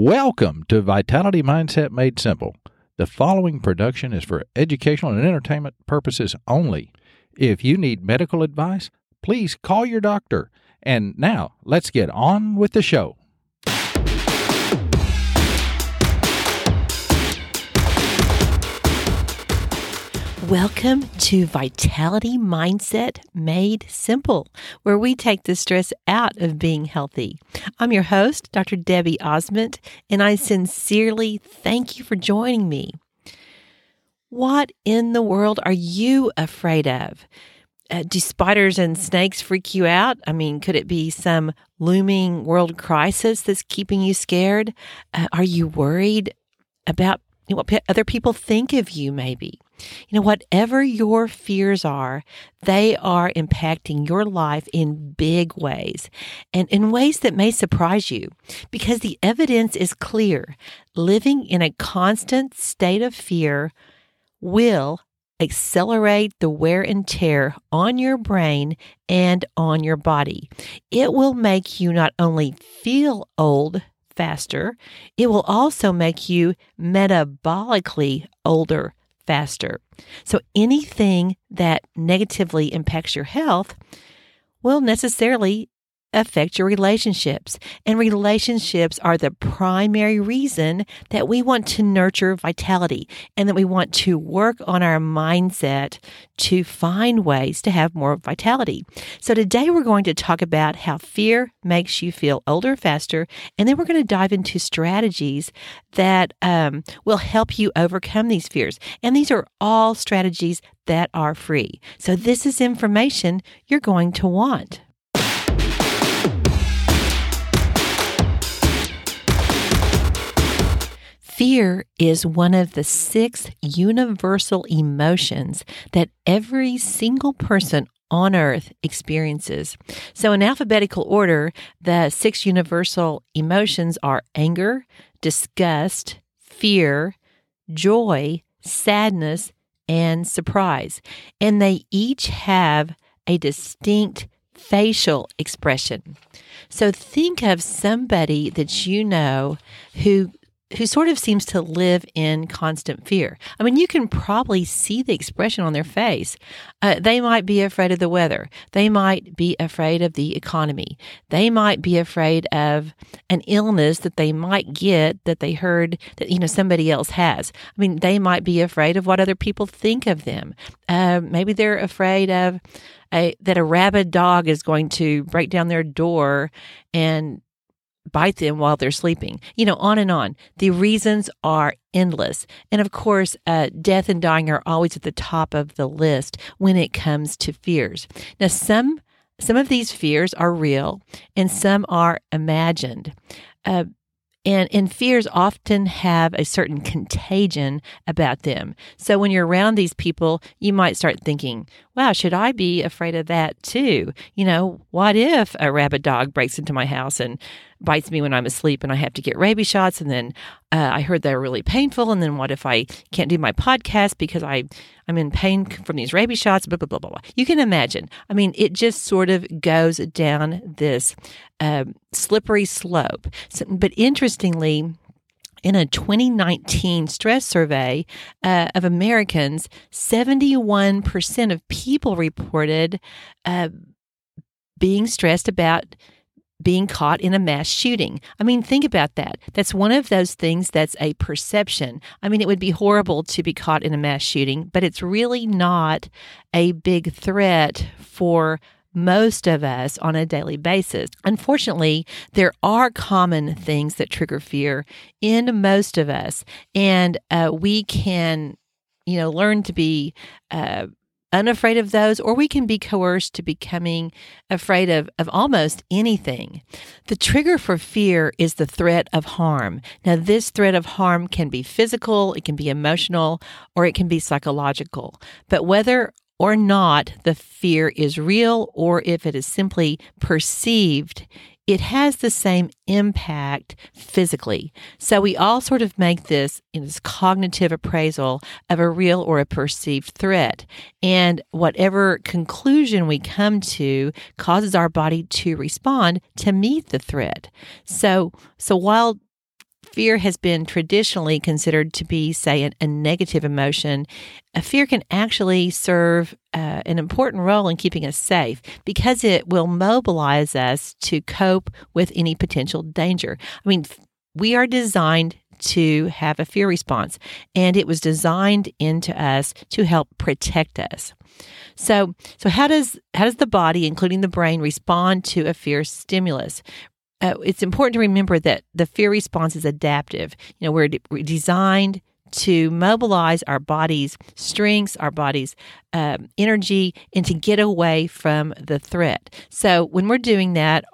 Welcome to Vitality Mindset Made Simple. The following production is for educational and entertainment purposes only. If you need medical advice, please call your doctor. And now, let's get on with the show. Welcome to Vitality Mindset Made Simple, where we take the stress out of being healthy. I'm your host, Dr. Debbie Osment, and I sincerely thank you for joining me. What in the world are you afraid of? Uh, do spiders and snakes freak you out? I mean, could it be some looming world crisis that's keeping you scared? Uh, are you worried about what other people think of you, maybe? You know, whatever your fears are, they are impacting your life in big ways and in ways that may surprise you because the evidence is clear. Living in a constant state of fear will accelerate the wear and tear on your brain and on your body. It will make you not only feel old, faster, it will also make you metabolically older faster. So anything that negatively impacts your health will necessarily affect your relationships. And relationships are the primary reason that we want to nurture vitality and that we want to work on our mindset to find ways to have more vitality. So today we're going to talk about how fear makes you feel older faster. And then we're going to dive into strategies that um, will help you overcome these fears. And these are all strategies that are free. So this is information you're going to want. Fear is one of the six universal emotions that every single person on earth experiences. So, in alphabetical order, the six universal emotions are anger, disgust, fear, joy, sadness, and surprise. And they each have a distinct facial expression. So, think of somebody that you know who who sort of seems to live in constant fear. I mean, you can probably see the expression on their face. Uh, they might be afraid of the weather. They might be afraid of the economy. They might be afraid of an illness that they might get that they heard that, you know, somebody else has. I mean, they might be afraid of what other people think of them. Uh, maybe they're afraid of a, that a rabid dog is going to break down their door and bite them while they're sleeping. You know, on and on. The reasons are endless. And of course, uh, death and dying are always at the top of the list when it comes to fears. Now, some some of these fears are real and some are imagined. Uh, and, and fears often have a certain contagion about them. So when you're around these people, you might start thinking, wow, should I be afraid of that too? You know, what if a rabid dog breaks into my house and bites me when I'm asleep and I have to get rabies shots. And then uh, I heard they're really painful. And then what if I can't do my podcast because I, I'm in pain from these rabies shots? Blah, blah, blah, blah, blah. You can imagine. I mean, it just sort of goes down this uh, slippery slope. So, but interestingly, in a 2019 stress survey uh, of Americans, 71% of people reported uh, being stressed about being caught in a mass shooting. I mean, think about that. That's one of those things that's a perception. I mean, it would be horrible to be caught in a mass shooting, but it's really not a big threat for most of us on a daily basis. Unfortunately, there are common things that trigger fear in most of us, and uh, we can, you know, learn to be uh, unafraid of those, or we can be coerced to becoming afraid of, of almost anything. The trigger for fear is the threat of harm. Now, this threat of harm can be physical, it can be emotional, or it can be psychological. But whether or not the fear is real or if it is simply perceived, it has the same impact physically. So we all sort of make this in this cognitive appraisal of a real or a perceived threat. And whatever conclusion we come to causes our body to respond to meet the threat. So so while fear has been traditionally considered to be, say, an, a negative emotion, a fear can actually serve uh, an important role in keeping us safe because it will mobilize us to cope with any potential danger. I mean, we are designed to have a fear response, and it was designed into us to help protect us. So, so how does how does the body, including the brain, respond to a fear stimulus? Uh, it's important to remember that the fear response is adaptive. You know, we're, we're designed to mobilize our body's strengths, our body's um, energy, and to get away from the threat. So when we're doing that,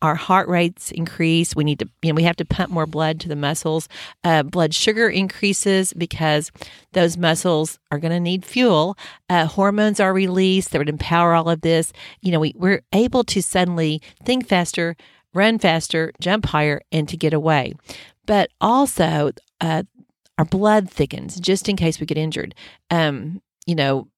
our heart rates increase. We need to, you know, we have to pump more blood to the muscles. Uh, blood sugar increases because those muscles are going to need fuel. Uh, hormones are released that would empower all of this. You know, we, we're able to suddenly think faster, run faster, jump higher, and to get away. But also, uh, our blood thickens just in case we get injured. Um, you know,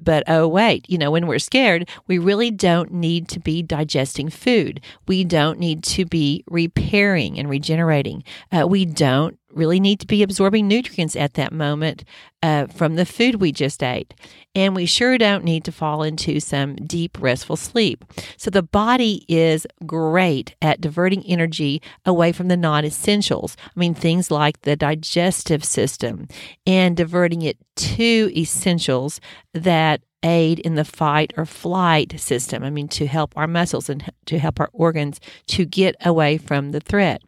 but oh, wait, you know, when we're scared, we really don't need to be digesting food. We don't need to be repairing and regenerating. Uh, we don't really need to be absorbing nutrients at that moment uh, from the food we just ate. And we sure don't need to fall into some deep, restful sleep. So the body is great at diverting energy away from the non essentials. I mean, things like the digestive system and diverting it to essentials that aid in the fight or flight system. I mean, to help our muscles and to help our organs to get away from the threat.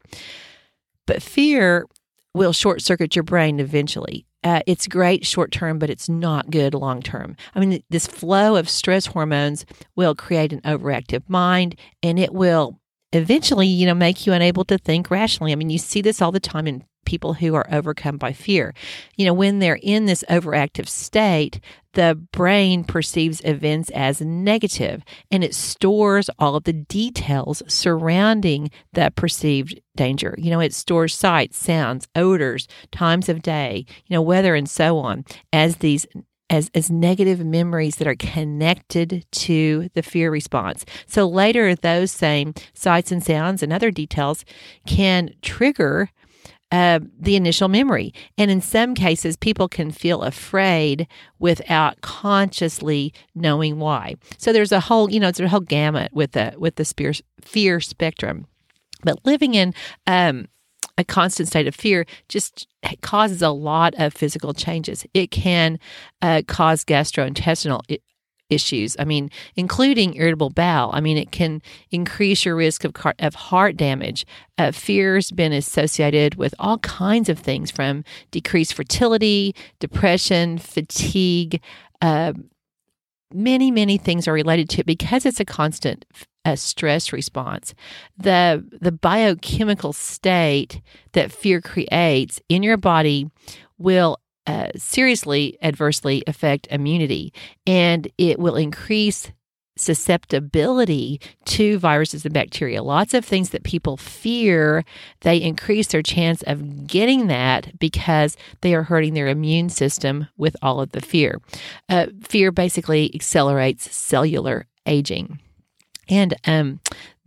But fear will short circuit your brain eventually. Uh, it's great short term, but it's not good long term. I mean, this flow of stress hormones will create an overactive mind and it will eventually, you know, make you unable to think rationally. I mean, you see this all the time in people who are overcome by fear. You know, when they're in this overactive state, the brain perceives events as negative and it stores all of the details surrounding that perceived danger. You know, it stores sights, sounds, odors, times of day, you know, weather and so on as these as, as negative memories that are connected to the fear response. So later, those same sights and sounds and other details can trigger uh, the initial memory. And in some cases, people can feel afraid without consciously knowing why. So there's a whole, you know, it's a whole gamut with the with the fear, fear spectrum. But living in um, a constant state of fear just causes a lot of physical changes. It can uh, cause gastrointestinal issues. I mean, including irritable bowel. I mean, it can increase your risk of, car- of heart damage. Uh, fear's been associated with all kinds of things from decreased fertility, depression, fatigue. Uh, many, many things are related to it because it's a constant uh, stress response. The the biochemical state that fear creates in your body will uh, seriously adversely affect immunity and it will increase susceptibility to viruses and bacteria. Lots of things that people fear, they increase their chance of getting that because they are hurting their immune system with all of the fear. Uh, fear basically accelerates cellular aging. And um,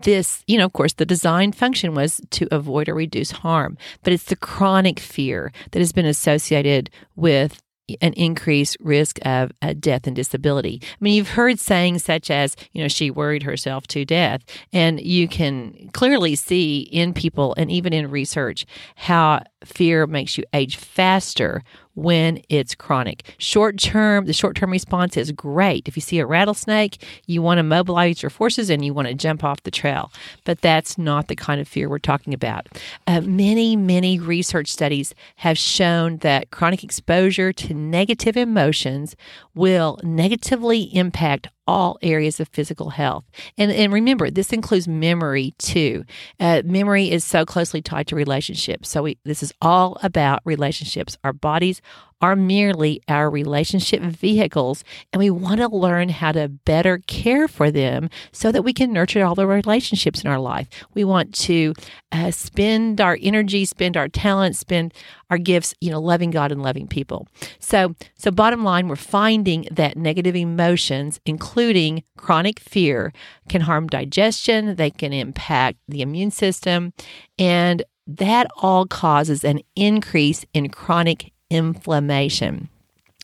this, you know, of course, the design function was to avoid or reduce harm, but it's the chronic fear that has been associated with an increased risk of uh, death and disability. I mean, you've heard sayings such as, you know, she worried herself to death. And you can clearly see in people and even in research how fear makes you age faster when it's chronic. Short term, the short term response is great. If you see a rattlesnake, you want to mobilize your forces and you want to jump off the trail. But that's not the kind of fear we're talking about. Uh, many, many research studies have shown that chronic exposure to negative emotions will negatively impact all areas of physical health. And, and remember, this includes memory too. Uh, memory is so closely tied to relationships. So we, this is all about relationships. Our bodies are merely our relationship vehicles, and we want to learn how to better care for them so that we can nurture all the relationships in our life. We want to uh, spend our energy, spend our talent, spend our gifts, you know, loving God and loving people. So, so bottom line, we're finding that negative emotions, including chronic fear, can harm digestion. They can impact the immune system, and that all causes an increase in chronic inflammation.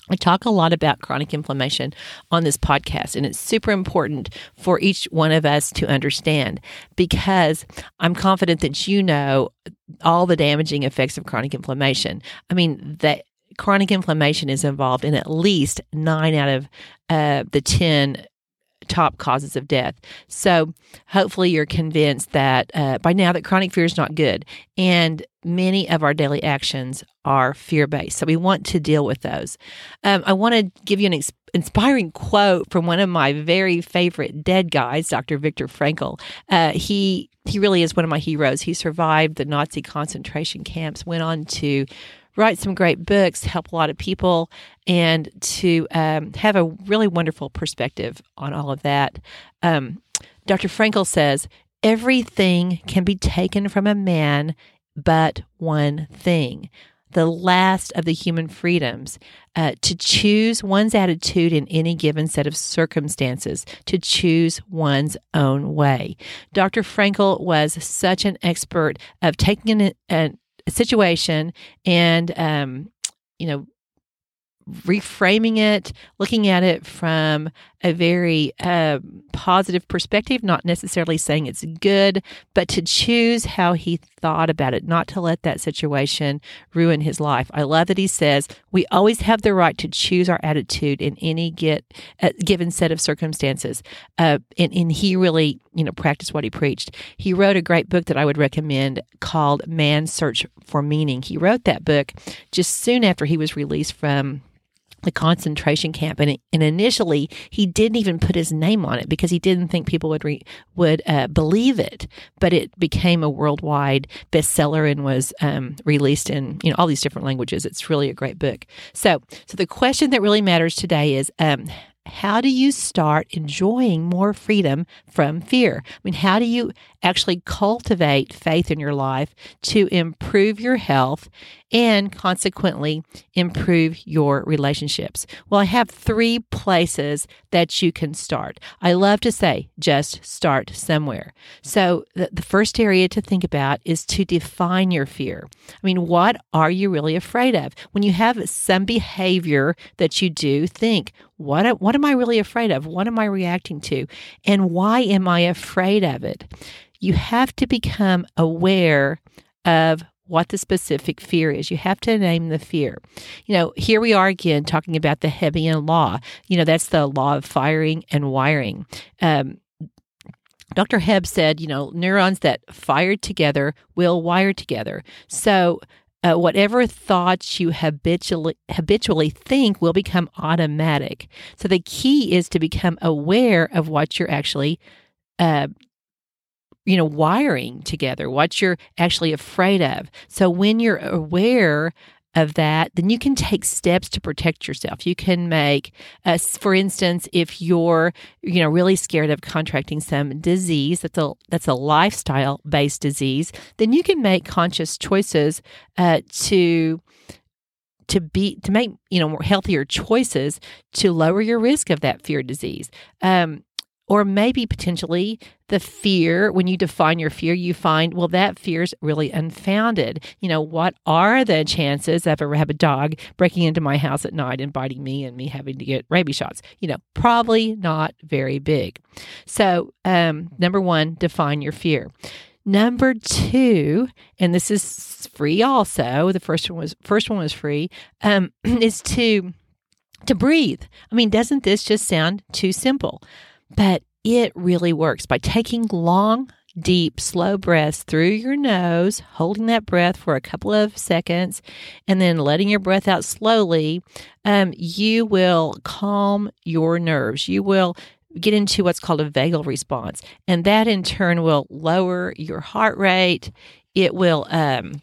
I talk a lot about chronic inflammation on this podcast, and it's super important for each one of us to understand because I'm confident that you know all the damaging effects of chronic inflammation. I mean, that chronic inflammation is involved in at least nine out of uh, the 10 top causes of death. So hopefully you're convinced that uh, by now that chronic fear is not good, and many of our daily actions are fear based. So we want to deal with those. Um, I want to give you an ex- inspiring quote from one of my very favorite dead guys, Dr. Viktor Frankl. Uh, he he really is one of my heroes. He survived the Nazi concentration camps, went on to write some great books, help a lot of people, and to um, have a really wonderful perspective on all of that. Um, Dr. Frankl says, Everything can be taken from a man but one thing the last of the human freedoms uh, to choose one's attitude in any given set of circumstances, to choose one's own way. Dr. Frankl was such an expert of taking an, an, situation and um, you know reframing it, looking at it from a very uh, positive perspective, not necessarily saying it's good, but to choose how he thought about it, not to let that situation ruin his life. I love that he says we always have the right to choose our attitude in any get uh, given set of circumstances, uh, and, and he really you know practice what he preached. He wrote a great book that I would recommend called Man's Search for Meaning. He wrote that book just soon after he was released from the concentration camp and, and initially he didn't even put his name on it because he didn't think people would re, would uh, believe it but it became a worldwide bestseller and was um, released in you know all these different languages it's really a great book so so the question that really matters today is um, how do you start enjoying more freedom from fear? I mean, how do you actually cultivate faith in your life to improve your health and consequently improve your relationships? Well, I have three places that you can start. I love to say, just start somewhere. So, the, the first area to think about is to define your fear. I mean, what are you really afraid of? When you have some behavior that you do, think, what, what am I really afraid of? What am I reacting to? And why am I afraid of it? You have to become aware of what the specific fear is. You have to name the fear. You know, here we are again talking about the Hebbian law. You know, that's the law of firing and wiring. Um, Dr. Hebb said, you know, neurons that fire together will wire together. So uh, whatever thoughts you habitually habitually think will become automatic. So the key is to become aware of what you're actually, uh, you know, wiring together, what you're actually afraid of. So when you're aware of that, then you can take steps to protect yourself. You can make, uh, for instance, if you're you know really scared of contracting some disease that's a that's a lifestyle based disease, then you can make conscious choices uh, to to be to make you know more healthier choices to lower your risk of that fear disease. Um, or maybe potentially the fear, when you define your fear, you find, well, that fear is really unfounded. You know, what are the chances of a rabid dog breaking into my house at night and biting me and me having to get rabies shots? You know, probably not very big. So, um, number one, define your fear. Number two, and this is free also. The first one was first one was free. Um, is to to breathe. I mean, doesn't this just sound too simple? But it really works by taking long, deep, slow breaths through your nose, holding that breath for a couple of seconds, and then letting your breath out slowly. Um, you will calm your nerves. You will get into what's called a vagal response, and that in turn will lower your heart rate. It will um,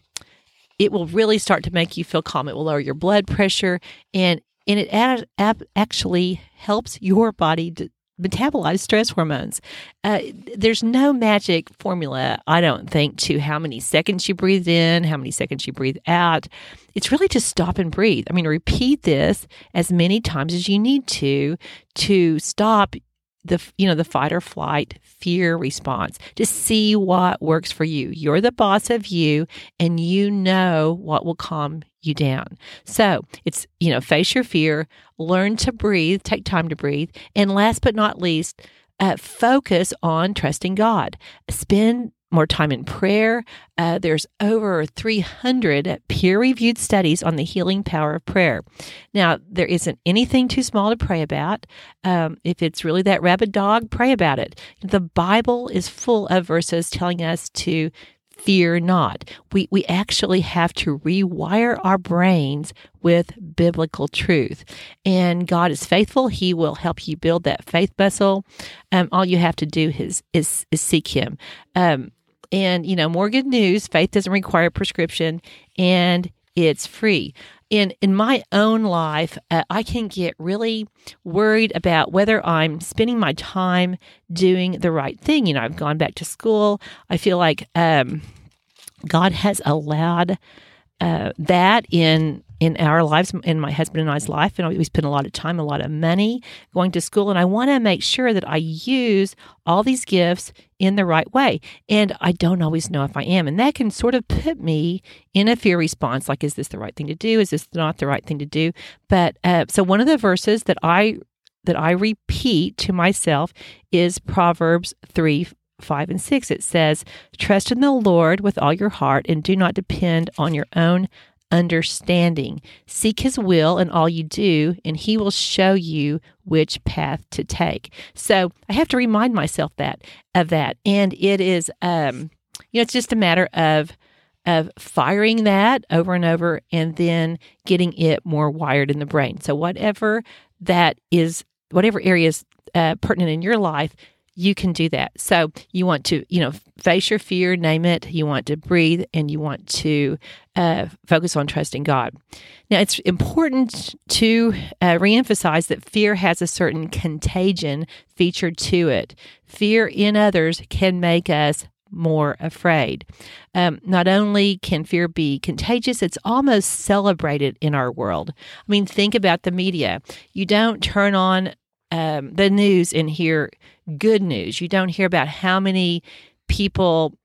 it will really start to make you feel calm. It will lower your blood pressure, and and it ad- ab- actually helps your body to metabolize stress hormones. Uh, there's no magic formula, I don't think, to how many seconds you breathe in, how many seconds you breathe out. It's really just stop and breathe. I mean, repeat this as many times as you need to to stop the you know the fight or flight fear response just see what works for you you're the boss of you and you know what will calm you down so it's you know face your fear learn to breathe take time to breathe and last but not least uh, focus on trusting god spend more time in prayer. Uh, there's over 300 peer reviewed studies on the healing power of prayer. Now, there isn't anything too small to pray about. Um, if it's really that rabid dog, pray about it. The Bible is full of verses telling us to fear not. We, we actually have to rewire our brains with biblical truth. And God is faithful. He will help you build that faith muscle. Um, all you have to do is, is, is seek Him. Um, and, you know, more good news faith doesn't require prescription and it's free. In, in my own life, uh, I can get really worried about whether I'm spending my time doing the right thing. You know, I've gone back to school. I feel like um, God has allowed uh, that in in our lives, in my husband and I's life, and we spend a lot of time, a lot of money going to school, and I want to make sure that I use all these gifts in the right way. And I don't always know if I am, and that can sort of put me in a fear response, like, is this the right thing to do? Is this not the right thing to do? But uh, so one of the verses that I that I repeat to myself is Proverbs three 5 and 6, it says, Trust in the Lord with all your heart and do not depend on your own understanding. Seek his will in all you do, and he will show you which path to take. So I have to remind myself that of that. And it is um, you know, it's just a matter of of firing that over and over and then getting it more wired in the brain. So whatever that is whatever areas uh, pertinent in your life, you can do that. So you want to, you know, face your fear, name it. You want to breathe, and you want to uh, focus on trusting God. Now, it's important to uh, reemphasize that fear has a certain contagion feature to it. Fear in others can make us more afraid. Um, not only can fear be contagious, it's almost celebrated in our world. I mean, think about the media. You don't turn on um, the news and hear good news. You don't hear about how many people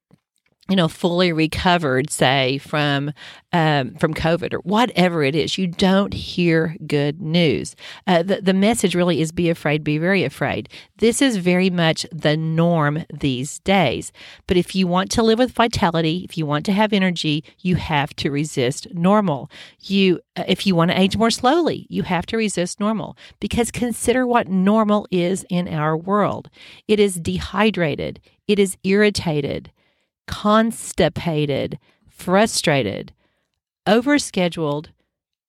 you know, fully recovered, say from um, from COVID or whatever it is, you don't hear good news. Uh, the the message really is: be afraid, be very afraid. This is very much the norm these days. But if you want to live with vitality, if you want to have energy, you have to resist normal. You, uh, if you want to age more slowly, you have to resist normal because consider what normal is in our world. It is dehydrated. It is irritated constipated, frustrated, overscheduled,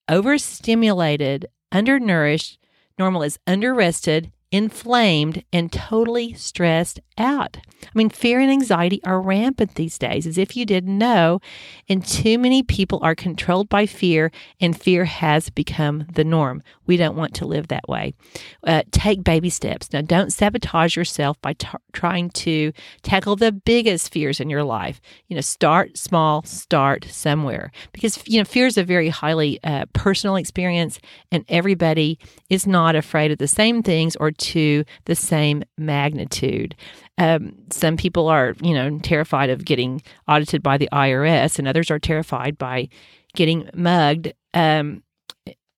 overstimulated, undernourished, normal is underrested, inflamed, and totally stressed out. I mean, fear and anxiety are rampant these days, as if you didn't know. And too many people are controlled by fear, and fear has become the norm. We don't want to live that way. Uh, take baby steps. Now, don't sabotage yourself by t- trying to tackle the biggest fears in your life. You know, start small, start somewhere. Because, you know, fear is a very highly uh, personal experience, and everybody is not afraid of the same things or to the same magnitude. Um, some people are, you know, terrified of getting audited by the IRS, and others are terrified by getting mugged. Um,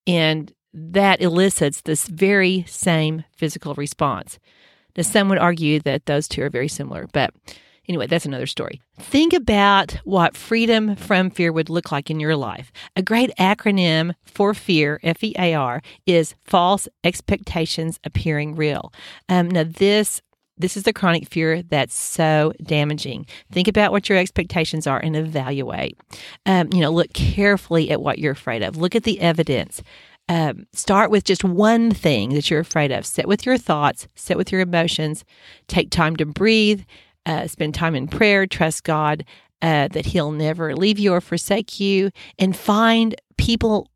and that elicits this very same physical response. Now, some would argue that those two are very similar, but anyway, that's another story. Think about what freedom from fear would look like in your life. A great acronym for fear, F E A R, is false expectations appearing real. Um, now, this this is the chronic fear that's so damaging. Think about what your expectations are and evaluate. Um, you know, look carefully at what you're afraid of. Look at the evidence. Um, start with just one thing that you're afraid of. Sit with your thoughts, sit with your emotions, take time to breathe, uh, spend time in prayer, trust God uh, that He'll never leave you or forsake you, and find people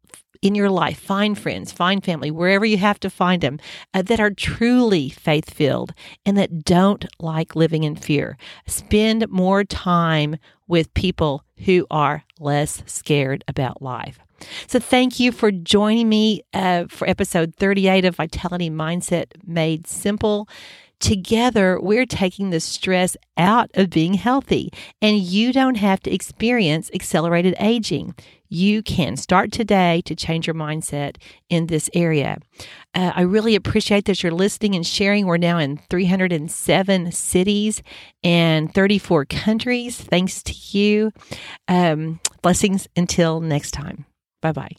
in your life, find friends, find family, wherever you have to find them, uh, that are truly faith filled and that don't like living in fear. Spend more time with people who are less scared about life. So, thank you for joining me uh, for episode 38 of Vitality Mindset Made Simple. Together, we're taking the stress out of being healthy, and you don't have to experience accelerated aging. You can start today to change your mindset in this area. Uh, I really appreciate that you're listening and sharing. We're now in 307 cities and 34 countries. Thanks to you. Um, blessings until next time. Bye bye.